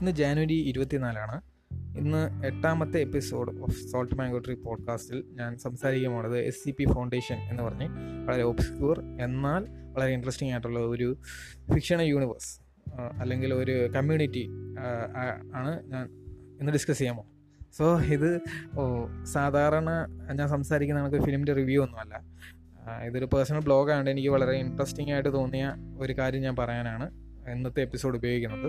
ഇന്ന് ജാനുവരി ഇരുപത്തിനാലാണ്. ഇന്ന് എട്ടാമത്തെ episode of Salt Mango Tree പോഡ്കാസ്റ്റിൽ ഞാൻ സംസാരിക്കാൻ പോണത് എസ് സി പി ഫൗണ്ടേഷൻ എന്ന് പറഞ്ഞ് വളരെ ഒബ്സ്ക്യൂർ എന്നാൽ വളരെ ഇൻട്രസ്റ്റിംഗ് ആയിട്ടുള്ള ഒരു ഫിക്ഷണൽ യൂണിവേഴ്സ് അല്ലെങ്കിൽ ഒരു കമ്മ്യൂണിറ്റി ആണ് ഞാൻ ഇന്ന് ഡിസ്കസ് ചെയ്യാൻ പോകും സോ ഇത് സാധാരണ ഞാൻ സംസാരിക്കുന്ന കണക്ക് ഫിലിമിന്റെ റിവ്യൂ ഒന്നുമല്ല ഇതൊരു പേഴ്സണൽ ബ്ലോഗാണ് എനിക്ക് വളരെ ഇൻട്രസ്റ്റിംഗ് ആയിട്ട് തോന്നിയ ഒരു കാര്യം ഞാൻ പറയാനാണ് ഇന്നത്തെ എപ്പിസോഡ് ഉപയോഗിക്കുന്നത്.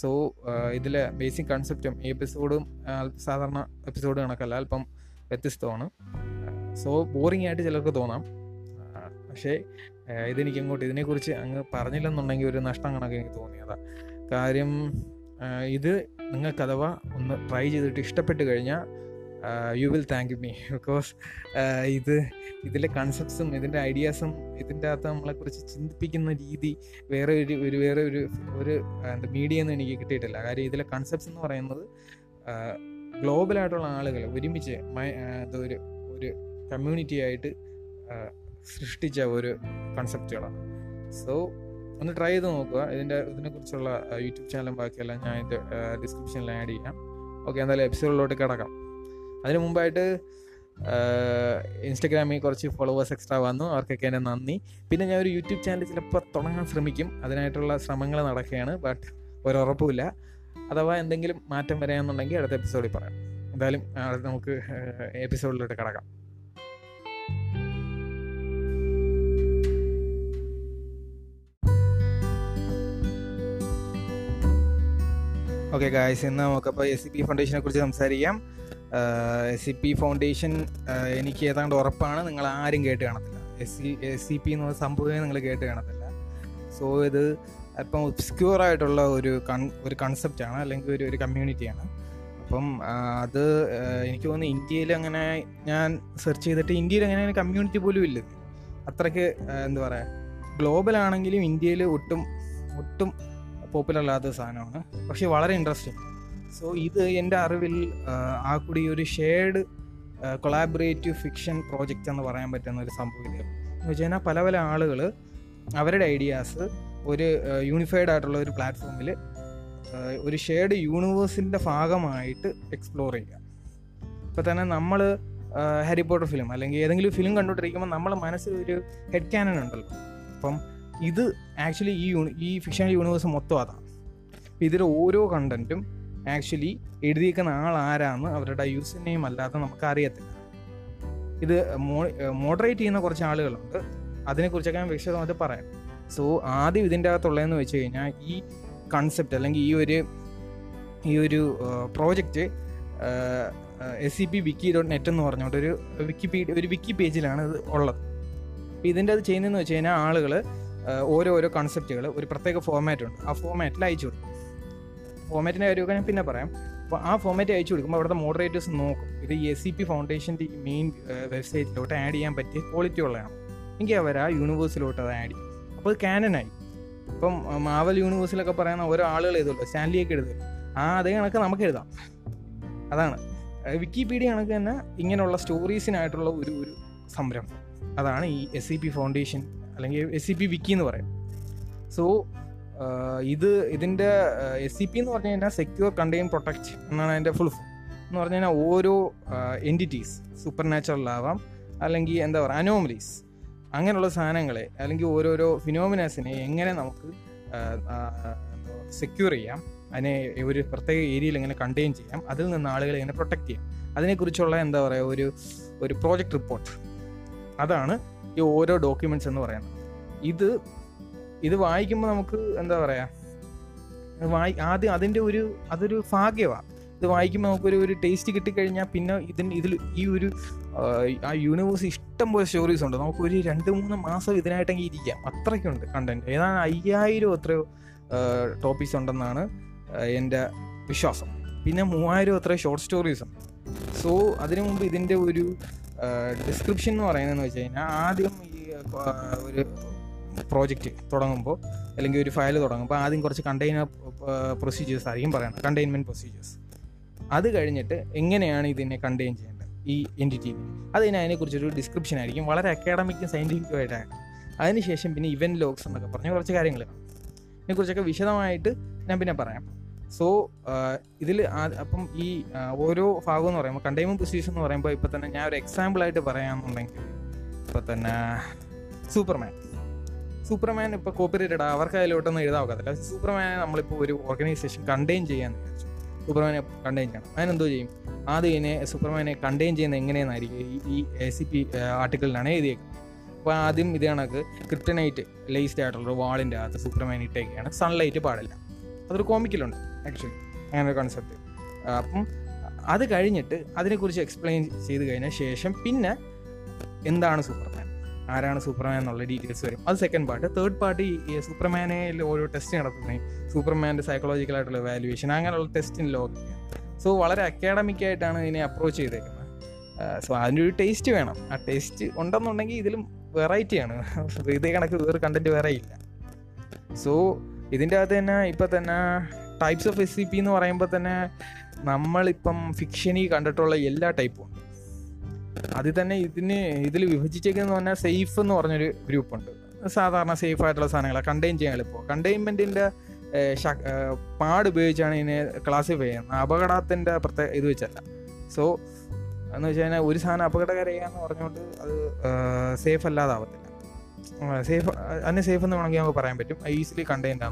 സോ ഇതിലെ ബേസിക് കൺസെപ്റ്റും ഈ എപ്പിസോഡും സാധാരണ എപ്പിസോഡ് കണക്കല്ല അല്പം വ്യത്യസ്തമാണ്. സോ ബോറിംഗ് ആയിട്ട് ചിലർക്ക് തോന്നാം. പക്ഷേ ഇതെനിക്ക് അങ്ങോട്ട് ഇതിനെക്കുറിച്ച് അങ്ങ് പറഞ്ഞില്ലെന്നുണ്ടെങ്കിൽ ഒരു നഷ്ടം കണക്ക് എനിക്ക് തോന്നിയതാണ് കാര്യം ഇത് നിങ്ങൾക്ക് അഥവാ ഒന്ന് ട്രൈ ചെയ്തിട്ട് ഇഷ്ടപ്പെട്ട് കഴിഞ്ഞാൽ you will thank me because ഇത് ഇതിലെ കൺസെപ്റ്റ്സും ഇതിന്റെ ഐഡിയാസും ഇതിന്റെ അകത്ത് നമ്മളെക്കുറിച്ച് ചിന്തിപ്പിക്കുന്ന രീതി വേറെ ഒരു ഒരു വേറെ ഒരു ഒരു എന്താ മീഡിയ ഒന്നും എനിക്ക് കിട്ടിയിട്ടില്ല. കാര്യം ഇതിലെ കൺസെപ്റ്റ്സ് എന്ന് പറയുന്നത് ഗ്ലോബലായിട്ടുള്ള ആളുകൾ ഒരുമിച്ച് ഒരു ഒരു കമ്മ്യൂണിറ്റി ആയിട്ട് സൃഷ്ടിച്ച ഒരു കൺസെപ്റ്റുകളാണ് സോ ഒന്ന് ട്രൈ ചെയ്ത് നോക്കുക. ഇതിന്റെ ഇതിനെക്കുറിച്ചുള്ള യൂട്യൂബ് ചാനലും ബാക്കിയെല്ലാം ഞാൻ ഇതിന്റെ ഡിസ്ക്രിപ്ഷനിൽ ആഡ് ചെയ്യാം. ഓക്കെ എന്തായാലും എപ്പിസോഡിലോട്ട് കിടക്കാം. അതിന് മുമ്പായിട്ട് ഇൻസ്റ്റഗ്രാമിൽ കുറച്ച് ഫോളോവേഴ്സ് എക്സ്ട്രാ വന്നു. അവർക്കൊക്കെ എന്റെ നന്ദി. പിന്നെ ഞാൻ ഒരു യൂട്യൂബ് ചാനൽ ചിലപ്പോൾ തുടങ്ങാൻ ശ്രമിക്കും. അതിനായിട്ടുള്ള ശ്രമങ്ങൾ നടക്കുകയാണ്. ബട്ട് ഒരു ഉറപ്പുമില്ല. അഥവാ എന്തെങ്കിലും മാറ്റം വരാമെന്നുണ്ടെങ്കിൽ അടുത്ത എപ്പിസോഡിൽ പറയാം. എന്തായാലും നമുക്ക് എപ്പിസോഡിലോട്ട് കിടക്കാം. ഓക്കെ ഗായ്സ് ഇന്ന് നമുക്കപ്പോൾ എസ് സി പി ഫൗണ്ടേഷനെ കുറിച്ച് സംസാരിക്കാം. എസ് സി പി ഫൗണ്ടേഷൻ എനിക്ക് ഏതാണ്ട് ഉറപ്പാണ് നിങ്ങൾ ആരും കേട്ട് കാണത്തില്ല. S C S C P എന്ന് സംഭവമേ നിങ്ങൾ കേട്ട് കാണത്തില്ല. സോ ഇത് അപ്പം ഒബ്സ്ക്യൂർ ആയിട്ടുള്ള ഒരു കൺ ഒരു കൺസെപ്റ്റാണ് അല്ലെങ്കിൽ ഒരു ഒരു കമ്മ്യൂണിറ്റിയാണ് അപ്പം അത് എനിക്ക് തോന്നുന്നു ഇന്ത്യയിൽ അങ്ങനെ ഞാൻ സെർച്ച് ചെയ്തിട്ട് ഇന്ത്യയിൽ അങ്ങനെ ഒരു കമ്മ്യൂണിറ്റി പോലും ഇല്ല. അത്രയ്ക്ക് എന്താ പറയുക ഗ്ലോബൽ ആണെങ്കിലും ഇന്ത്യയിൽ ഒട്ടും ഒട്ടും പോപ്പുലർ അല്ലാത്ത സാധനമാണ്. പക്ഷേ വളരെ ഇൻട്രസ്റ്റിംഗ് സോ ഇത് എന്റെ അറിവിൽ ആ കൂടി ഒരു ഷെയർഡ് കൊളാബറേറ്റീവ് ഫിക്ഷൻ പ്രോജക്റ്റ് എന്ന് പറയാൻ പറ്റുന്ന ഒരു സംഭവം എന്ന് വെച്ച് കഴിഞ്ഞാൽ പല പല ആളുകൾ അവരുടെ ഐഡിയാസ് ഒരു യൂണിഫൈഡ് ആയിട്ടുള്ള ഒരു പ്ലാറ്റ്ഫോമിൽ ഒരു ഷെയർഡ് യൂണിവേഴ്സിന്റെ ഭാഗമായിട്ട് എക്സ്പ്ലോർ ചെയ്യുക. ഇപ്പോൾ തന്നെ നമ്മൾ ഹാരി പോട്ടർ ഫിലിം അല്ലെങ്കിൽ ഏതെങ്കിലും ഫിലിം കണ്ടുകൊണ്ടിരിക്കുമ്പോൾ നമ്മളെ മനസ്സിൽ ഒരു ഹെഡ് ക്യാനൻ ഉണ്ടല്ലോ. അപ്പം ഇത് ആക്ച്വലി ഈ യൂണി ഈ ഫിക്ഷണൽ യൂണിവേഴ്സ് മൊത്തം അതാണ് ഇതിൽ ഓരോ കണ്ടന്റും ആക്ച്വലി എഴുതിയിരിക്കുന്ന ആൾ ആരാന്ന് അവരുടെ യൂസർ നെയിം അല്ലാതെ നമുക്ക് അറിയത്തില്ല ഇത് മോഡറേറ്റ് ചെയ്യുന്ന കുറച്ച് ആളുകളുണ്ട്. അതിനെക്കുറിച്ചൊക്കെ ഞാൻ വിശദമായിട്ട് പറയാം. സോ ആദ്യം ഇതിന്റെ അകത്തുള്ളതെന്ന് വെച്ച് കഴിഞ്ഞാൽ ഈ കൺസെപ്റ്റ് അല്ലെങ്കിൽ ഈ ഒരു ഈ ഒരു project S C P wiki dot net എന്ന് പറഞ്ഞുകൊണ്ട് ഒരു വിക്കിപീഡിയ ഒരു വിക്കി പേജിലാണ് ഇത് ഉള്ളത്. അപ്പോൾ ഇതിന്റെ അത് ചെയ്യുന്നതെന്ന് വെച്ച് കഴിഞ്ഞാൽ ആളുകൾ ഓരോരോ കൺസെപ്റ്റുകൾ ഒരു പ്രത്യേക ഫോർമാറ്റ് ഉണ്ട്. ആ ഫോർമാറ്റിൽ അയച്ചു കൊടുക്കും. ഫോമാറ്റിന്റെ കാര്യമൊക്കെ ഞാൻ പിന്നെ പറയാം. അപ്പോൾ ആ ഫോമാറ്റ് അയച്ചു കൊടുക്കുമ്പോൾ അവിടുത്തെ മോഡറേറ്റേഴ്സ് നോക്കും. ഇത് എസ് സി പി ഫൗണ്ടേഷന്റെ ഈ മെയിൻ വെബ്സൈറ്റിലോട്ട് ആഡ് ചെയ്യാൻ പറ്റിയ ക്വാളിറ്റി ഉള്ളതാണ്. എങ്കിൽ അവർ ആ യൂണിവേഴ്സിലോട്ട് അത് ആഡ് ചെയ്യും. അപ്പോൾ കാനനായി ഇപ്പം മാവൽ യൂണിവേഴ്സിലൊക്കെ പറയുന്ന ഓരോ ആളുകൾ എഴുതുമല്ലോ സ്റ്റാൻലിയൊക്കെ എഴുതുമല്ലോ ആ അതേ കണക്ക് നമുക്ക് എഴുതാം. അതാണ്. വിക്കിപീഡിയ കണക്ക് തന്നെ ഇങ്ങനെയുള്ള സ്റ്റോറീസിനായിട്ടുള്ള ഒരു ഒരു സംരംഭം. അതാണ് ഈ എസ് സി പി ഫൗണ്ടേഷൻ അല്ലെങ്കിൽ എസ് സി പി വിക്കി എന്ന് പറയും സോ ഇത് ഇതിന്റെ എസ് സി പി എന്ന് പറഞ്ഞു കഴിഞ്ഞാൽ സെക്യൂർ കണ്ടെയ്ൻ പ്രൊട്ടക്റ്റ് എന്നാണ് അതിന്റെ ഫുൾ ഫോം എന്ന് പറഞ്ഞു കഴിഞ്ഞാൽ ഓരോ എന്റിറ്റീസ് സൂപ്പർ നാച്ചുറൽ ആവാം അല്ലെങ്കിൽ എന്താ പറയുക അനോമലീസ് അങ്ങനെയുള്ള സാധനങ്ങളെ അല്ലെങ്കിൽ ഓരോരോ ഫിനോമിനാസിനെ എങ്ങനെ നമുക്ക് സെക്യൂർ ചെയ്യാം അതിനെ ഒരു പ്രത്യേക ഏരിയയിൽ എങ്ങനെ കണ്ടെയ്ൻ ചെയ്യാം അതിൽ നിന്ന് ആളുകളെ എങ്ങനെ പ്രൊട്ടക്റ്റ് ചെയ്യാം. അതിനെക്കുറിച്ചുള്ള എന്താ പറയുക ഒരു ഒരു പ്രോജക്റ്റ് റിപ്പോർട്ട് അതാണ് ഈ ഓരോ ഡോക്യുമെന്റ്സ് എന്ന് പറയുന്നത്. ഇത് ഇത് വായിക്കുമ്പോൾ നമുക്ക് എന്താ പറയുക വായി ആദ്യം അതിന്റെ ഒരു അതൊരു ഭാഗ്യമാണ് ഇത് വായിക്കുമ്പോൾ നമുക്കൊരു ഒരു ടേസ്റ്റ് കിട്ടിക്കഴിഞ്ഞാൽ പിന്നെ ഇതിന് ഇതിൽ ഈ ഒരു ആ യൂണിവേഴ്സ് ഇഷ്ടം പോലെ സ്റ്റോറീസ് ഉണ്ട്. നമുക്ക് ഒരു രണ്ട് മൂന്ന് മാസം ഇതിനായിട്ടെങ്കിൽ ഇരിക്കാം. അത്രയ്ക്കുണ്ട് കണ്ടന്റ് ഏതാണ് അയ്യായിരം എത്രയോ ടോപ്പിക്സ് ഉണ്ടെന്നാണ് എന്റെ വിശ്വാസം. പിന്നെ മൂവായിരം എത്രയോ ഷോർട്ട് സ്റ്റോറീസ് സോ അതിനു മുമ്പ് ഇതിന്റെ ഒരു ഡിസ്ക്രിപ്ഷൻ എന്ന് പറയുന്നതെന്ന് വെച്ച് കഴിഞ്ഞാൽ ആദ്യം ഈ ഒരു പ്രോജക്റ്റ് തുടങ്ങുമ്പോൾ അല്ലെങ്കിൽ ഒരു ഫയൽ തുടങ്ങുമ്പോൾ ആദ്യം കുറച്ച് കണ്ടെയ്നർ പ്രൊസീജിയേഴ്സ് ആയിരിക്കും പറയുന്നത്. കണ്ടെയ്ൻമെന്റ് പ്രൊസീജിയേഴ്സ് അത് കഴിഞ്ഞിട്ട് എങ്ങനെയാണ് ഇതിനെ കണ്ടെയ്ൻ ചെയ്യേണ്ടത്? ഈ എന്റിറ്റിനെ അതിന് അതിനെക്കുറിച്ചൊരു ഡിസ്ക്രിപ്ഷൻ ആയിരിക്കും. വളരെ അക്കാഡമിക്കും സയന്റിഫിക്കുമായിട്ടാണ് അതിനുശേഷം പിന്നെ ഇവന്റ് ലോഗ്സ് എന്നൊക്കെ പറഞ്ഞ കുറച്ച് കാര്യങ്ങൾ. ഇതിനെക്കുറിച്ചൊക്കെ വിശദമായിട്ട് ഞാൻ പിന്നെ പറയാം. സോ ഇതിൽ അപ്പം ഈ ഓരോ ഭാഗം എന്ന് പറയുമ്പോൾ കണ്ടെയ്ൻമെന്റ് പ്രൊസീജിയേഴ്സ് എന്ന് പറയുമ്പോൾ ഇപ്പോൾ തന്നെ ഞാൻ ഒരു എക്സാമ്പിളായിട്ട് പറയാമെന്നുണ്ടെങ്കിൽ ഇപ്പോൾ തന്നെ സൂപ്പർമാൻ സൂപ്പർമാൻ ഇപ്പോൾ കോപ്പറേറ്റഡ് അവർക്ക് അതിലോട്ടൊന്നും എഴുതാൻ ഒക്കത്തില്ല. സൂപ്പർമാനെ നമ്മളിപ്പോൾ ഒരു ഓർഗനൈസേഷൻ കണ്ടെയ്ൻ ചെയ്യാൻ സൂപ്പർമാനെ കണ്ടെയ്ൻ ചെയ്യണം. അതിനെന്തോ ചെയ്യും? ആദ്യം ഇതിനെ സൂപ്പർമാനെ കണ്ടെയ്ൻ ചെയ്യുന്നത് എങ്ങനെയെന്നായിരിക്കും? ഈ എ സി പി ആർട്ടിക്കിളിലാണ് എഴുതിയേക്കുന്നത്. അപ്പോൾ ആദ്യം ഇത് കണക്ക് ക്രിപ്റ്റനൈറ്റ് ലേസ്ഡ് ആയിട്ടുള്ള ഒരു വാളിന്റെ അകത്ത് സൂപ്പർമാൻ ഇട്ടേക്കാണ്. സൺലൈറ്റ് പാടില്ല. അതൊരു കോമിക്കലുണ്ട് ആക്ച്വലി അങ്ങനെ ഒരു കൺസെപ്റ്റ് അപ്പം അത് കഴിഞ്ഞിട്ട് അതിനെക്കുറിച്ച് എക്സ്പ്ലെയിൻ ചെയ്ത് കഴിഞ്ഞ ശേഷം പിന്നെ എന്താണ് സൂപ്പർമാൻ ആരാണ് സൂപ്പർമാൻ എന്നുള്ള ഡീറ്റെയിൽസ് വരും. അത് സെക്കൻഡ് പാർട്ട് തേർഡ് പാർട്ടി ഈ സൂപ്പർമാനെ ഓരോ ടെസ്റ്റ് നടത്തുന്നത് സൂപ്പർമാന്റെ സൈക്കോളജിക്കൽ ആയിട്ടുള്ള വാല്യുവേഷൻ അങ്ങനെയുള്ള ടെസ്റ്റിന് ലോക്ക് സോ വളരെ അക്കാഡമിക് ആയിട്ടാണ് ഇതിനെ അപ്രോച്ച് ചെയ്തേക്കുന്നത്. സോ അതിന്റെ ഒരു ടേസ്റ്റ് വേണം. ആ ടേസ്റ്റ് ഉണ്ടെന്നുണ്ടെങ്കിൽ ഇതിലും വെറൈറ്റിയാണ് ഇതേ കണക്ക് വേറെ കണ്ടന്റ് വേറെ ഇല്ല. സോ ഇതിന്റെ അകത്ത് തന്നെ ഇപ്പം തന്നെ types of S C P എന്ന് പറയുമ്പോൾ തന്നെ നമ്മളിപ്പം ഫിക്ഷനിൽ കണ്ടിട്ടുള്ള എല്ലാ ടൈപ്പും ഉണ്ട്. അതിൽ തന്നെ ഇതിന് ഇതിൽ വിഭജിച്ചേക്കെന്ന് പറഞ്ഞാൽ സേഫ് എന്ന് പറഞ്ഞൊരു ഗ്രൂപ്പുണ്ട് സാധാരണ സേഫ് ആയിട്ടുള്ള സാധനങ്ങൾ കണ്ടെയ്ൻ ചെയ്യാൻ എളുപ്പം. കണ്ടെയ്ൻമെന്റിന്റെ പാട് ഉപയോഗിച്ചാണ് ഇതിനെ ക്ലാസിഫൈ ചെയ്യുന്നത്. അപകടത്തിന്റെ പ്രത്യേക ഇത് വെച്ചല്ല. സോ എന്ന് വെച്ച് കഴിഞ്ഞാൽ ഒരു സാധനം അപകടകരയാന്ന് പറഞ്ഞുകൊണ്ട് അത് സേഫ് അല്ലാതാവത്തില്ല. സേഫ് അതിനെ സേഫ് എന്ന് വേണമെങ്കിൽ നമുക്ക് പറയാൻ പറ്റും. ഈസിലി കണ്ടെയ്ൻഡ്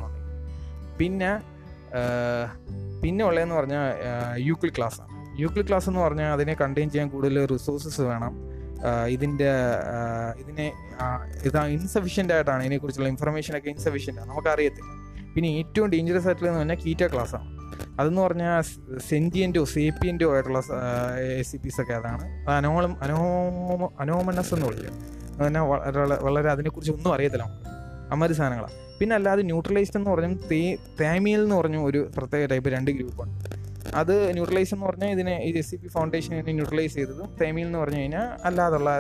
പിന്നെ പിന്നെ ഉള്ളതെന്ന് പറഞ്ഞാൽ യൂക്ലി ക്ലാസ് ആണ് യൂക്ലിൽ ക്ലാസ് എന്ന് പറഞ്ഞാൽ അതിനെ കണ്ടെയ്ൻ ചെയ്യാൻ കൂടുതൽ റിസോഴ്സസ് വേണം. ഇതിന്റെ ഇതിനെ ഇതാ ഇൻസഫിഷ്യന്റ് ആയിട്ടാണ് ഇതിനെക്കുറിച്ചുള്ള ഇൻഫർമേഷൻ ഒക്കെ ഇൻസഫിഷ്യന്റ് ആണ്. നമുക്കറിയത്തില്ല. പിന്നെ ഏറ്റവും ഡേഞ്ചറസ് ആയിട്ടുള്ളതെന്ന് പറഞ്ഞാൽ കീറ്റ ക്ലാസ് ആണ്. അതെന്ന് പറഞ്ഞാൽ സെന്റിയന്റോ സേപ്പിയന്റോ ആയിട്ടുള്ള എസ് സി പീസ് ഒക്കെ അതാണ്. അത് അനോളം അനോമ അനോമനസ് എന്ന് വിളിക്കും. അതന്നെ വളരെ വളരെ അതിനെക്കുറിച്ച് ഒന്നും അറിയത്തില്ല നമുക്ക്. അമ്മര് സാധനങ്ങളാണ്. പിന്നെ അല്ലാതെ ന്യൂട്രലൈസ്ഡ് എന്ന് പറഞ്ഞാൽ തേ തേമിയൽ എന്ന് പറഞ്ഞ ഒരു പ്രത്യേക ടൈപ്പ് രണ്ട് ഗ്രൂപ്പുണ്ട് അത് ന്യൂട്രലൈസ് എന്ന് പറഞ്ഞാൽ ഇതിനെ ഈ S C P foundation neutralise ചെയ്തത് തേമിൽ എന്ന് പറഞ്ഞു കഴിഞ്ഞാൽ അല്ലാതുള്ള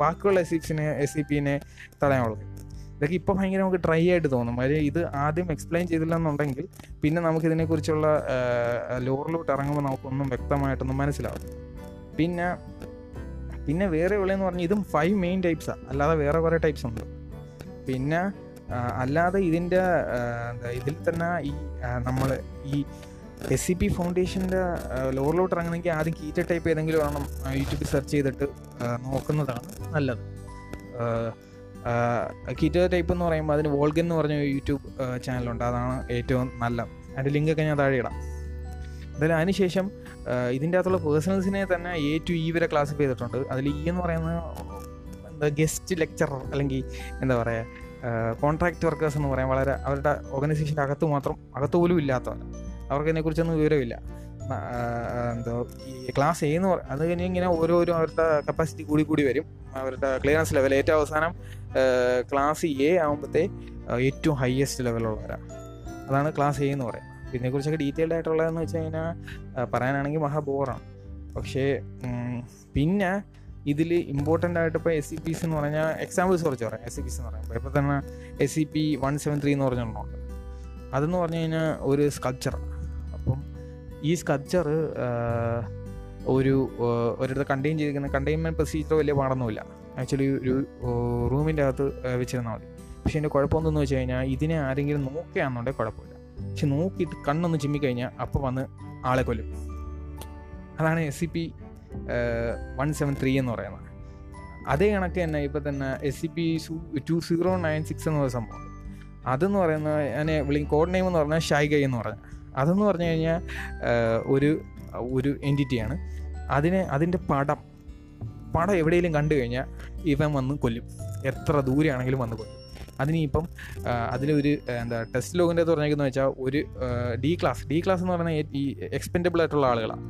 ബാക്കിയുള്ള എസ് സി എസ് സി പിനെ തടയാനുള്ളത്. ഇതൊക്കെ ഇപ്പോൾ ഭയങ്കര നമുക്ക് ട്രൈ ആയിട്ട് തോന്നും. അതായത് ഇത് ആദ്യം എക്സ്പ്ലെയിൻ ചെയ്തില്ല എന്നുണ്ടെങ്കിൽ പിന്നെ നമുക്ക് ഇതിനെക്കുറിച്ചുള്ള ലോറിലോട്ട് ഇറങ്ങുമ്പോൾ നമുക്കൊന്നും വ്യക്തമായിട്ടൊന്നും മനസ്സിലാവും പിന്നെ പിന്നെ വേറെ ഉള്ളതെന്ന് പറഞ്ഞാൽ ഇതും ഫൈവ് മെയിൻ ടൈപ്സാണ് അല്ലാതെ വേറെ കുറേ ടൈപ്സ് ഉണ്ട്. പിന്നെ അല്ലാതെ ഇതിന്റെ എന്താ ഇതിൽ തന്നെ ഈ നമ്മൾ ഈ എസ് സി പി ഫൗണ്ടേഷന്റെ ലോറിലോട്ട് ഇറങ്ങണമെങ്കിൽ ആദ്യം കീറ്റ ടൈപ്പ് ഏതെങ്കിലും വേണം യൂട്യൂബിൽ സെർച്ച് ചെയ്തിട്ട് നോക്കുന്നതാണ് നല്ലത്. കീറ്റ ടൈപ്പ് എന്ന് പറയുമ്പോൾ അതിന് വോൾഗൻ എന്ന് പറഞ്ഞ യൂട്യൂബ് ചാനലുണ്ട്. അതാണ് ഏറ്റവും നല്ലത് അതിന്റെ ലിങ്കൊക്കെ ഞാൻ താഴെ ഇടാം. എന്തായാലും അതിനുശേഷം ഇതിന്റെ അകത്തുള്ള പേഴ്സണൽസിനെ തന്നെ എ ടു ഇ വരെ ക്ലാസിഫൈ ചെയ്തിട്ടുണ്ട്. അതിൽ ഇ എന്ന് പറയുന്നത് എന്താ ഗസ്റ്റ് ലെക്ചറർ അല്ലെങ്കിൽ എന്താ പറയുക കോൺട്രാക്ട് വർക്കേഴ്സ് എന്ന് പറയാം. വളരെ അവരുടെ ഓർഗനൈസേഷന്റെ അകത്ത് മാത്രം അകത്ത് പോലും ഇല്ലാത്തവർ അവർക്ക് ഇതിനെക്കുറിച്ചൊന്നും വിവരമില്ല എന്തോ ഈ ക്ലാസ് എന്ന് പറ അത് കഴിഞ്ഞ് ഇങ്ങനെ ഓരോരോ അവരുടെ കപ്പാസിറ്റി കൂടി കൂടി വരും. അവരുടെ ക്ലിയറൻസ് ലെവൽ ഏറ്റവും അവസാനം ക്ലാസ് എ ആകുമ്പോഴത്തെ ഏറ്റവും ഹയസ്റ്റ് ലെവലുള്ളവരാണ് അതാണ് ക്ലാസ് എ എന്ന് പറയുന്നത്. ഇതിനെക്കുറിച്ചൊക്കെ ഡീറ്റെയിൽഡ് ആയിട്ടുള്ളതെന്ന് വെച്ച് കഴിഞ്ഞാൽ പറയാനാണെങ്കിൽ മഹാ ബോറാണ് പക്ഷേ പിന്നെ ഇതിൽ ഇമ്പോർട്ടന്റ് ആയിട്ട് ഇപ്പോൾ എസ് സി പിസ് എന്ന് പറഞ്ഞാൽ എക്സാമ്പിൾസ് കുറച്ച് പറയാം. എസ് സി പിസ് എന്ന് പറയുമ്പോൾ ഇപ്പോൾ തന്നെ S C P one seven three എന്ന് പറഞ്ഞൊരെണ്ണമുണ്ട് അതെന്ന് പറഞ്ഞു കഴിഞ്ഞാൽ ഒരു സ്കൾപ്ചറാണ് അപ്പം ഈ സ്കൾപ്ചർ ഒരു ഒരിടത്ത് കണ്ടെയ്ൻ ചെയ്തിരിക്കുന്ന കണ്ടെയ്ൻമെന്റ് പ്രൊസീജിയർ വലിയ പാടൊന്നുമില്ല. ആക്ച്വലി ഒരു റൂമിന്റെ അകത്ത് വെച്ചിരുന്നാൽ മതി. പക്ഷേ എന്റെ കുഴപ്പമെന്തെന്ന് വെച്ച് കഴിഞ്ഞാൽ ഇതിനെ ആരെങ്കിലും നോക്കുകയാണെന്നുണ്ടെങ്കിൽ കുഴപ്പമില്ല. പക്ഷെ നോക്കിയിട്ട് കണ്ണൊന്ന് ചിമ്മിക്കഴിഞ്ഞാൽ അപ്പോൾ വന്ന് ആളെ കൊല്ലും. അതാണ് S C P one seven three എന്ന് പറയുന്നത്. അതേ കണക്ക് തന്നെ ഇപ്പം തന്നെ S C P two zero nine six എന്ന് പറയുന്ന സംഭവം. അതെന്ന് പറയുന്നത് ഞാൻ വിളി കോഡ് നെയിം എന്ന് പറഞ്ഞാൽ ഷൈഗൈ എന്ന് പറഞ്ഞാൽ. അതെന്ന് പറഞ്ഞു കഴിഞ്ഞാൽ ഒരു ഒരു എന്റിറ്റിയാണ് അതിനെ അതിന്റെ പടം പടം എവിടെയെങ്കിലും കണ്ടു കഴിഞ്ഞാൽ ഇവൻ വന്ന് കൊല്ലും. എത്ര ദൂരെയാണെങ്കിലും വന്ന് കൊല്ലും. അതിനിപ്പം അതിലൊരു എന്താ ടെസ്റ്റ് ലോഗിന്റെ അത് പറഞ്ഞേക്കുന്നത് വെച്ചാൽ ഒരു ഡി ക്ലാസ് ഡി ക്ലാസ് എന്ന് പറഞ്ഞാൽ ഈ എക്സ്പെൻഡബിൾ ആയിട്ടുള്ള ആളുകളാണ്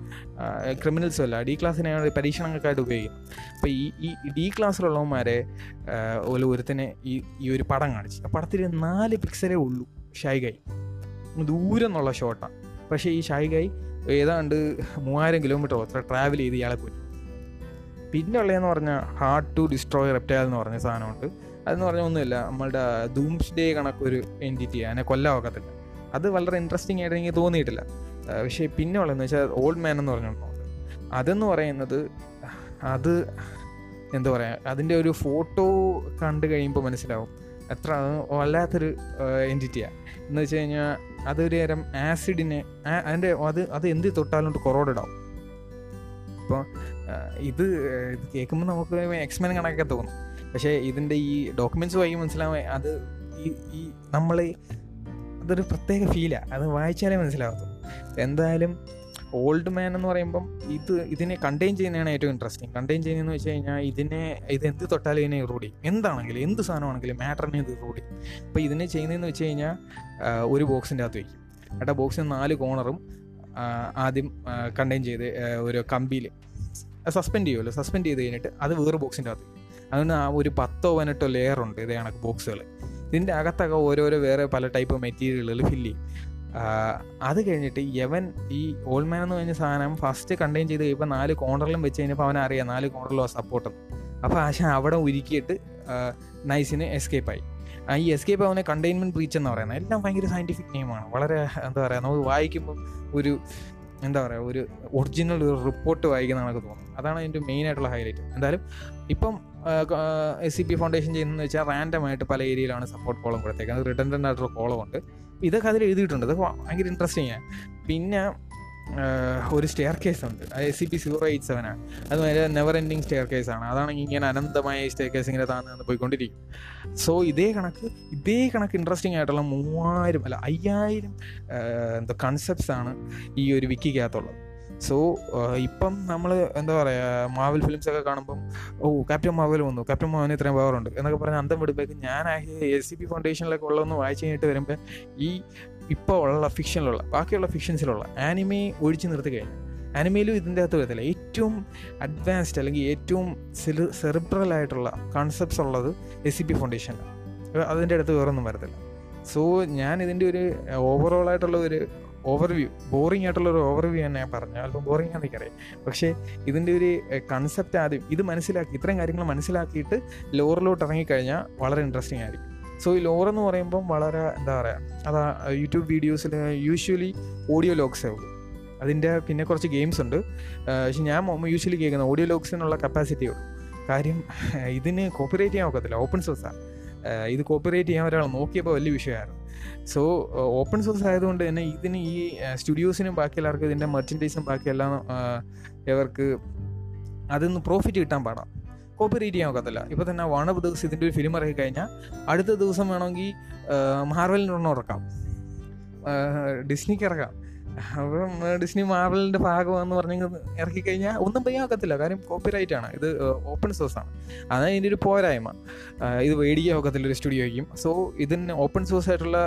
ക്രിമിനൽസും അല്ല ഡി ക്ലാസ്സിനെയാണ് പരീക്ഷണങ്ങൾക്കായിട്ട് ഉപയോഗിക്കുന്നത്. അപ്പോൾ ഈ ഈ ഡി ക്ലാസ്സിലുള്ളവന്മാരെ ഒരു ഒരുത്തനെ ഈ ഈ ഒരു പടം കാണിച്ചു. ആ പടത്തിൽ നാല് പിക്സലേ ഉള്ളൂ ഷൈഗൈ ദൂരം എന്നുള്ള ഷോട്ടാണ് പക്ഷേ ഈ ഷൈഗായി ഏതാണ്ട് മൂവായിരം കിലോമീറ്റർ അത്ര ട്രാവൽ ചെയ്ത് ഇയാളെ പോയി പിന്നെ ഉള്ളതെന്ന് പറഞ്ഞാൽ ഹാർഡ് ടു ഡിസ്ട്രോയ് റെപ്റ്റൈൽ എന്ന് പറഞ്ഞ സാധനമുണ്ട്. അതെന്ന് പറഞ്ഞാൽ ഒന്നുമില്ല നമ്മളുടെ ധൂംസ് ഡേ കണക്കൊരു എന്റിറ്റി അതിനെ കൊല്ലാൻ ഒക്കത്തില്ല അത് വളരെ ഇൻട്രസ്റ്റിംഗ് ആയിട്ട് എനിക്ക് തോന്നിയിട്ടില്ല. പക്ഷേ പിന്നെ ഉള്ളതെന്ന് വെച്ചാൽ ഓൾഡ് മാൻ എന്ന് പറഞ്ഞിട്ടുണ്ട് അതെന്ന് പറയുന്നത് അത് എന്താ പറയുക അതിന്റെ ഒരു ഫോട്ടോ കണ്ടു കഴിയുമ്പോൾ മനസ്സിലാവും. എത്ര വല്ലാത്തൊരു എന്റിറ്റിയാണ് എന്ന് വെച്ച് കഴിഞ്ഞാൽ അതൊരു നേരം ആസിഡിനെ അതിന്റെ അത് അത് എന്ത് തൊട്ടാലും കൊറോഡ് ഇടാവും അപ്പോൾ ഇത് ഇത് കേൾക്കുമ്പോൾ നമുക്ക് എക്സ്മെൻ കണക്കൊക്കെ തോന്നും. പക്ഷേ ഇതിന്റെ ഈ ഡോക്യുമെന്റ്സ് വായി മനസ്സിലാവേ അത് ഈ ഈ നമ്മൾ അതൊരു പ്രത്യേക ഫീലാണ് അത് വായിച്ചാലേ മനസ്സിലാവത്തു എന്തായാലും ഓൾഡ് മാൻ എന്ന് പറയുമ്പം ഇത് ഇതിനെ കണ്ടെയ്ൻ ചെയ്യുന്നതാണ് ഏറ്റവും ഇൻട്രസ്റ്റിംഗ് കണ്ടെയ്ൻ ചെയ്യുന്നതെന്ന് വെച്ച് കഴിഞ്ഞാൽ ഇതിനെ ഇത് എന്ത് തൊട്ടാലും ഇതിനെ ഇറോഡി എന്താണെങ്കിലും എന്ത് സാധനമാണെങ്കിലും മാറ്ററിനെ ഇത് ഇറോഡി അപ്പോൾ ഇതിനെ ചെയ്യുന്നതെന്ന് വെച്ച് കഴിഞ്ഞാൽ ഒരു ബോക്സിന്റെ അകത്ത് വയ്ക്കും എന്നിട്ട് ബോക്സിന് നാല് കോണറും ആദ്യം കണ്ടെയ്ൻ ചെയ്ത് ഒരു കമ്പിയിൽ സസ്പെൻഡ് ചെയ്യുമല്ലോ സസ്പെൻഡ് ചെയ്ത് കഴിഞ്ഞിട്ട് അത് വേറെ ബോക്സിന്റെ അകത്ത് അതിന് ആ ഒരു പത്തോ പതിനെട്ടോ ലെയർ ഉണ്ട് ഇതേ കണക്ക് ബോക്സുകൾ ഇതിന്റെ അകത്തൊക്കെ ഓരോരോ വേറെ പല ടൈപ്പ് മെറ്റീരിയലുകൾ ഫില്ല് ചെയ്യും. അത് കഴിഞ്ഞിട്ട് യവൻ ഈ ഓൾമാൻ മാൻ എന്ന് പറഞ്ഞ സാധനം ഫസ്റ്റ് കണ്ടെയ്ൻ ചെയ്ത് കഴിയുമ്പോൾ നാല് കോർണറിലും വെച്ച് കഴിഞ്ഞപ്പോൾ അവൻ അറിയാം നാല് കോർണറിലും സപ്പോർട്ട് അപ്പോൾ ആശ അവിടെ ഒരുക്കിയിട്ട് നൈസിന് എസ്കേപ്പ് ആയി. ഈ എസ്കേപ്പ് അവനെ കണ്ടെയ്ൻമെന്റ് ബ്രീച്ച് എന്ന് പറയുന്നത് എല്ലാം ഭയങ്കര സയന്റിഫിക് നെയിമാണ് വളരെ എന്താ പറയുക നമുക്ക് വായിക്കുമ്പോൾ ഒരു എന്താ പറയുക ഒരു ഒറിജിനൽ ഒരു റിപ്പോർട്ട് വായിക്കുന്ന കണക്ക് തോന്നും അതാണ് അതിന്റെ മെയിൻ ആയിട്ടുള്ള ഹൈലൈറ്റ് എന്തായാലും ഇപ്പം എസ് സി പി ഫൗണ്ടേഷൻ ചെയ്യുന്നതെന്ന് വെച്ചാൽ റാൻഡമായിട്ട് പല ഏരിയയിലാണ് സപ്പോർട്ട് കോളം കൊടുത്തേക്കുന്നത്. റിട്ടൻഡന്റ് ആയിട്ടുള്ള കോളം ഉണ്ട് ഇതൊക്കെ അതിൽ എഴുതിയിട്ടുണ്ട്. അതൊക്കെ ഭയങ്കര ഇൻട്രസ്റ്റിംഗ് ആണ് പിന്നെ ഒരു സ്റ്റെയർ കേസ് ഉണ്ട്. അത് S C P zero eight seven ആണ്. അത് വരെ നെവർ എൻഡിങ് സ്റ്റെയർ കേസ് ആണ്. അതാണെങ്കിൽ ഇങ്ങനെ അനന്തമായ സ്റ്റെയർ കേസ് ഇങ്ങനെ താന്ന് പോയിക്കൊണ്ടിരിക്കും. സോ ഇതേ കണക്ക് ഇതേ കണക്ക് ഇൻട്രസ്റ്റിംഗ് ആയിട്ടുള്ള മൂവായിരം അല്ല അയ്യായിരം എന്താ കൺസെപ്റ്റ്സ് ആണ് ഈ ഒരു വിക്കിക്കകത്തുള്ളത് സോ ഇപ്പം നമ്മൾ എന്താ പറയുക മാവൽ ഫിലിംസ് ഒക്കെ കാണുമ്പം ഓ ക്യാപ്റ്റൻ മാവൽ വന്നു. ക്യാപ്റ്റൻ മാവന് ഇത്രയും പവർ ഉണ്ട്. എന്നൊക്കെ പറഞ്ഞ് അന്തം വിടുമ്പോഴേക്കും ഞാൻ എസ് സി പി ഫൗണ്ടേഷനിലൊക്കെ ഉള്ളതെന്ന് വായിച്ചു കഴിഞ്ഞിട്ട് വരുമ്പോൾ ഈ ഇപ്പോൾ ഉള്ള ഫിക്ഷനിലുള്ള ബാക്കിയുള്ള ഫിക്ഷൻസിലുള്ള ആനിമെ ഒഴിച്ചു നിർത്തി കഴിഞ്ഞു. ആനിമയിലും ഇതിന്റെ അകത്ത് വരത്തില്ല. ഏറ്റവും അഡ്വാൻസ്ഡ് അല്ലെങ്കിൽ ഏറ്റവും സെറി സെറിബ്രൽ ആയിട്ടുള്ള കോൺസെപ്റ്റ്സ് ഉള്ളത് എസ് സി പി ഫൗണ്ടേഷനിലാണ് അതിന്റെ അടുത്ത് വേറൊന്നും വരത്തില്ല. സോ ഞാൻ ഇതിന്റെ ഒരു ഓവറോൾ ആയിട്ടുള്ള ഒരു ഓവർവ്യൂ ബോറിംഗ് ആയിട്ടുള്ള ഒരു ഓവർവ്യൂ തന്നെ ഞാൻ പറഞ്ഞു അല്പം ബോറിംഗ് ആണെന്ന് എനിക്കറിയാം. പക്ഷേ ഇതിന്റെ ഒരു കൺസെപ്റ്റ് ആദ്യം ഇത് മനസ്സിലാക്കി ഇത്രയും കാര്യങ്ങൾ മനസ്സിലാക്കിയിട്ട് ലോറിലോട്ട് ഇറങ്ങിക്കഴിഞ്ഞാൽ വളരെ ഇൻട്രസ്റ്റിംഗ് ആയിരിക്കും. സോ ഈ ലോർ എന്ന് പറയുമ്പം വളരെ എന്താ പറയുക അതാ യൂട്യൂബ് വീഡിയോസിൽ യൂഷ്വലി ഓഡിയോ ലോഗ്സേ ഉള്ളൂ. അതിന്റെ പിന്നെ കുറച്ച് ഗെയിംസ് ഉണ്ട്. പക്ഷെ ഞാൻ യൂഷ്വലി കേൾക്കുന്ന ഓഡിയോ ലോഗ്സിനുള്ള കപ്പാസിറ്റി ഉള്ളൂ. കാര്യം ഇതിന് കോപ്പറേറ്റ് ചെയ്യാൻ ഒക്കത്തില്ല. ഓപ്പൺ സോഴ്സാണ് ഇത് കോപ്പറേറ്റ് ചെയ്യാൻ ഒരാൾ നോക്കിയപ്പോൾ വലിയ വിഷയമായിരുന്നു. സോ ഓപ്പൺ സോഴ്സ് ആയതുകൊണ്ട് തന്നെ ഇതിന് ഈ സ്റ്റുഡിയോസിനും ബാക്കി എല്ലാവർക്കും ഇതിന്റെ ബാക്കി ബാക്കിയെല്ലാം ഇവർക്ക് അതിൽ നിന്ന് പ്രോഫിറ്റ് കിട്ടാൻ പാടാം. കോപ്പറേറ്റ് ചെയ്യാൻ ഒക്കത്തില്ല. ഇപ്പോൾ തന്നെ വൺ ഓഫ് ദിവസം ഇതിന്റെ ഒരു ഫിലിം ഇറക്കി കഴിഞ്ഞാൽ അടുത്ത ദിവസം വേണമെങ്കിൽ മാർവലിനൊന്നും ഇറക്കാം. ഡിസ്നിക്ക് ഇറക്കാം. അപ്പം ഡിസ്നി മാർവലിന്റെ ഭാഗമാണെന്ന് പറഞ്ഞു ഇറക്കി കഴിഞ്ഞാൽ ഒന്നും പെയ്യാക്കത്തില്ല കാര്യം കോപ്പിറൈറ്റ് ആണ്. ഇത് ഓപ്പൺ സോഴ്സ് ആണ്. അതാണ് ഇതിന്റെ ഒരു പോരായ്മ. ഇത് മേടിക്കാൻ ഒക്കത്തില്ല ഒരു സ്റ്റുഡിയോയ്ക്കും. സോ ഇതിന് ഓപ്പൺ സോഴ്സ് ആയിട്ടുള്ള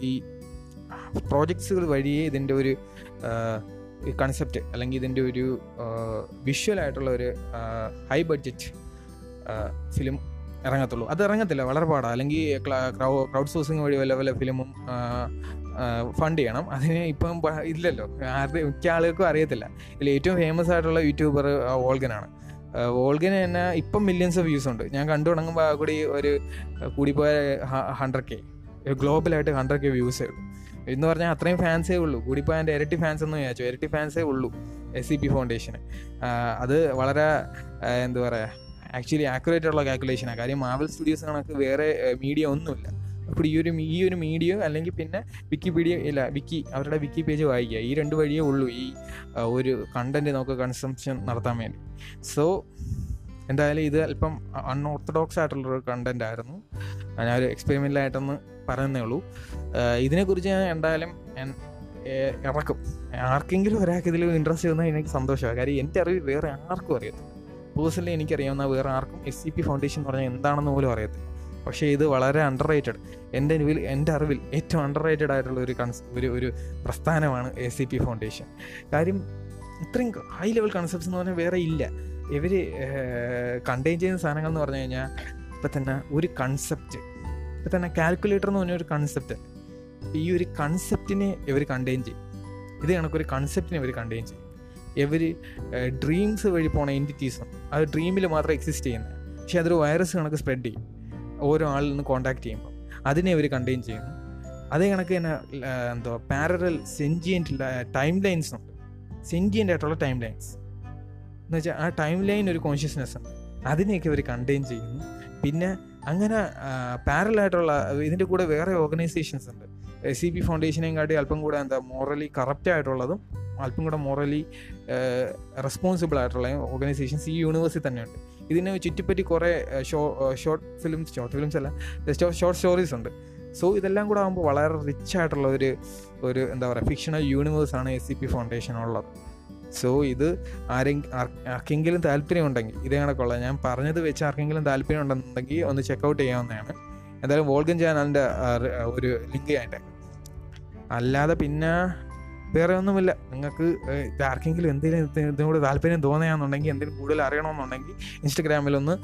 ഈ പ്രോജക്ട്സുകൾ വഴിയേ ഇതിന്റെ ഒരു കൺസെപ്റ്റ് അല്ലെങ്കിൽ ഇതിന്റെ ഒരു വിഷ്വൽ ആയിട്ടുള്ള ഒരു ഹൈ ബഡ്ജറ്റ് ഫിലിം ഇറങ്ങത്തുള്ളൂ. അത് ഇറങ്ങത്തില്ല. വളരെ പാടാണ് അല്ലെങ്കിൽ ക്രൗഡ് സോഴ്സിങ് വഴി വല്ല വല്ല ഫിലിമും ഫണ്ട് ചെയ്യണം. അതിന് ഇപ്പം ഇല്ലല്ലോ. ആരുടെ മിക്ക ആളുകൾക്കും അറിയത്തില്ല. ഇതിൽ ഏറ്റവും ഫേമസ് ആയിട്ടുള്ള യൂട്യൂബർ വോൾഗനാണ് വോൾഗന് തന്നെ ഇപ്പം മില്യൺസ് ഓഫ് വ്യൂസ് ഉണ്ട്. ഞാൻ കണ്ടു തുടങ്ങുമ്പോൾ കൂടി ഒരു കൂടിപ്പോയ ഹൺഡ്രഡ് കെ ഗ്ലോബലായിട്ട് ഹൺഡ്രഡ് കെ വ്യൂസേ ഉള്ളൂ. എന്ന് പറഞ്ഞാൽ അത്രയും ഫാൻസേ ഉള്ളൂ. കൂടിപ്പോയ എന്റെ ഇരട്ടി ഫാൻസ് എന്ന് വിചാരിച്ചു. ഇരട്ടി ഫാൻസേ ഉള്ളൂ എസ് സി പി ഫൗണ്ടേഷന് അത് വളരെ എന്താ പറയുക ആക്ച്വലി ആക്യുറേറ്റ് ഉള്ള കാൽക്കുലേഷനാണ് കാര്യം മാവൽ സ്റ്റുഡിയോസ് കണക്ക് വേറെ മീഡിയ ഒന്നുമില്ല. അപ്പോൾ ഈ ഒരു ഈ ഒരു മീഡിയ അല്ലെങ്കിൽ പിന്നെ വിക്കിപീഡിയ ഇല്ല വിക്കി അവരുടെ വിക്കി പേജ് വായിക്കുക. ഈ രണ്ട് വഴിയേ ഉള്ളൂ ഈ ഒരു കണ്ടന്റ് നമുക്ക് കൺസംഷൻ നടത്താൻ വേണ്ടി. സോ എന്തായാലും ഇത് അല്പം അൺഓർത്തഡോക്സ് ആയിട്ടുള്ളൊരു കണ്ടന്റ് ആയിരുന്നു. ഞാനൊരു എക്സ്പെരിമെന്റലായിട്ടൊന്ന് പറയുന്നേ ഉള്ളൂ. ഇതിനെക്കുറിച്ച് ഞാൻ എന്തായാലും ഇറക്കും. ആർക്കെങ്കിലും ഒരാൾക്ക് ഇതിൽ ഇൻട്രസ്റ്റ് വന്നാൽ എനിക്ക് സന്തോഷമാണ്. കാര്യം എന്റെ അറിവ് വേറെ ആർക്കും അറിയത്തില്ല. പേഴ്സണലി എനിക്കറിയാവുന്ന വേറെ ആർക്കും എസ് സി പി ഫൗണ്ടേഷൻ എന്ന് പറഞ്ഞാൽ എന്താണെന്ന് പോലും അറിയത്തില്ല. പക്ഷേ ഇത് വളരെ അണ്ടർ റേറ്റഡ് എന്റെ അറിവിൽ എന്റെ അറിവിൽ ഏറ്റവും അണ്ടർ റേറ്റഡ് ആയിട്ടുള്ള ഒരു കൺസ് ഒരു ഒരു പ്രസ്ഥാനമാണ് എ സി പി ഫൗണ്ടേഷൻ കാര്യം ഇത്രയും ഹൈ ലെവൽ കൺസെപ്റ്റ്സ് എന്ന് പറഞ്ഞാൽ വേറെ ഇല്ല. ഇവർ കണ്ടെയ്ൻ ചെയ്യുന്ന സാധനങ്ങൾ എന്ന് പറഞ്ഞു കഴിഞ്ഞാൽ ഇപ്പം തന്നെ ഒരു കൺസെപ്റ്റ് ഇപ്പം തന്നെ കാൽക്കുലേറ്റർ എന്ന് പറഞ്ഞൊരു കൺസെപ്റ്റ് ഈ ഒരു കൺസെപ്റ്റിനെ ഇവർ കണ്ടെയ്ൻ ചെയ്യും. ഇത് കണക്കൊരു കൺസെപ്റ്റിനെ ഇവർ കണ്ടെയ്ൻ ചെയ്യും. ഇവർ ഡ്രീംസ് വഴി പോണ എന്റിറ്റീസ് അത് ഡ്രീമിൽ മാത്രം എക്സിസ്റ്റ് ചെയ്യുന്നത് പക്ഷേ അതൊരു വൈറസ് കണക്ക് സ്പ്രെഡ് ചെയ്യും. ഓരോ ആളിൽ നിന്ന് കോണ്ടാക്ട് ചെയ്യുമ്പോൾ അതിനെ അവർ കണ്ടെയ്ൻ ചെയ്യുന്നു. അതേ കണക്ക് തന്നെ എന്തോ പാരറൽ സെൻജിയന്റ് ടൈം ലൈൻസ് ഉണ്ട്. സെൻജിയന്റ് ആയിട്ടുള്ള ടൈം ലൈൻസ് എന്ന് വെച്ചാൽ ആ ടൈം ലൈൻ ഒരു കോൺഷ്യസ്നെസ് ഉണ്ട് അതിനെയൊക്കെ അവർ കണ്ടെയ്ൻ ചെയ്യുന്നു. പിന്നെ അങ്ങനെ പാരലായിട്ടുള്ള ഇതിന്റെ കൂടെ വേറെ ഓർഗനൈസേഷൻസ് ഉണ്ട്. സി ബി ഫൗണ്ടേഷനെയും കാട്ടി അല്പം കൂടെ എന്താ മോറലി കറപ്റ്റ് ആയിട്ടുള്ളതും അല്പം കൂടെ മോറലി റെസ്പോൺസിബിൾ ആയിട്ടുള്ള ഓർഗനൈസേഷൻസ് ഈ യൂണിവേഴ്സിൽ തന്നെയുണ്ട്. ഇതിനെ ചുറ്റിപ്പറ്റി കുറേ show short films short films അല്ല ജസ്റ്റ് ഷോർട്ട് സ്റ്റോറീസ് ഉണ്ട്. സോ ഇതെല്ലാം കൂടെ ആകുമ്പോൾ വളരെ റിച്ച് ആയിട്ടുള്ള ഒരു ഒരു എന്താ പറയുക ഫിക്ഷണൽ യൂണിവേഴ്സാണ് എസ് സി പി ഫൗണ്ടേഷൻ ഉള്ളത്. സോ ഇത് ആരെങ്കിലും ആർക്കെങ്കിലും താല്പര്യമുണ്ടെങ്കിൽ ഇതേ കണക്കുള്ള ഞാൻ പറഞ്ഞത് വെച്ച് ആർക്കെങ്കിലും താല്പര്യം ഉണ്ടെന്നുണ്ടെങ്കിൽ ഒന്ന് ചെക്കൗട്ട് ചെയ്യാവുന്നതാണ്. എന്തായാലും വോൾഗൻ ചാനലിന്റെ ഒരു ലിങ്ക് ചെയ്യാൻ അല്ലാതെ പിന്നെ വേറെ ഒന്നുമില്ല. നിങ്ങൾക്ക് ആർക്കെങ്കിലും എന്തെങ്കിലും ഇതിനോട് താല്പര്യം തോന്നുകയാണെന്നുണ്ടെങ്കിൽ എന്തെങ്കിലും കൂടുതൽ അറിയണമെന്നുണ്ടെങ്കിൽ ഇൻസ്റ്റഗ്രാമിലൊന്ന്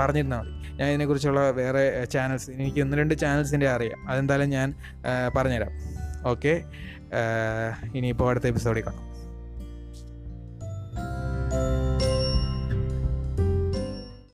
പറഞ്ഞിരുന്നാൽ മതി. ഞാൻ ഇതിനെക്കുറിച്ചുള്ള വേറെ ചാനൽസ് എനിക്ക് ഒന്ന് രണ്ട് ചാനൽസിന്റെ അറിയാം. അതെന്തായാലും ഞാൻ പറഞ്ഞുതരാം. ഓക്കെ ഇനിയിപ്പോൾ അടുത്ത എപ്പിസോഡിൽ കാണാം.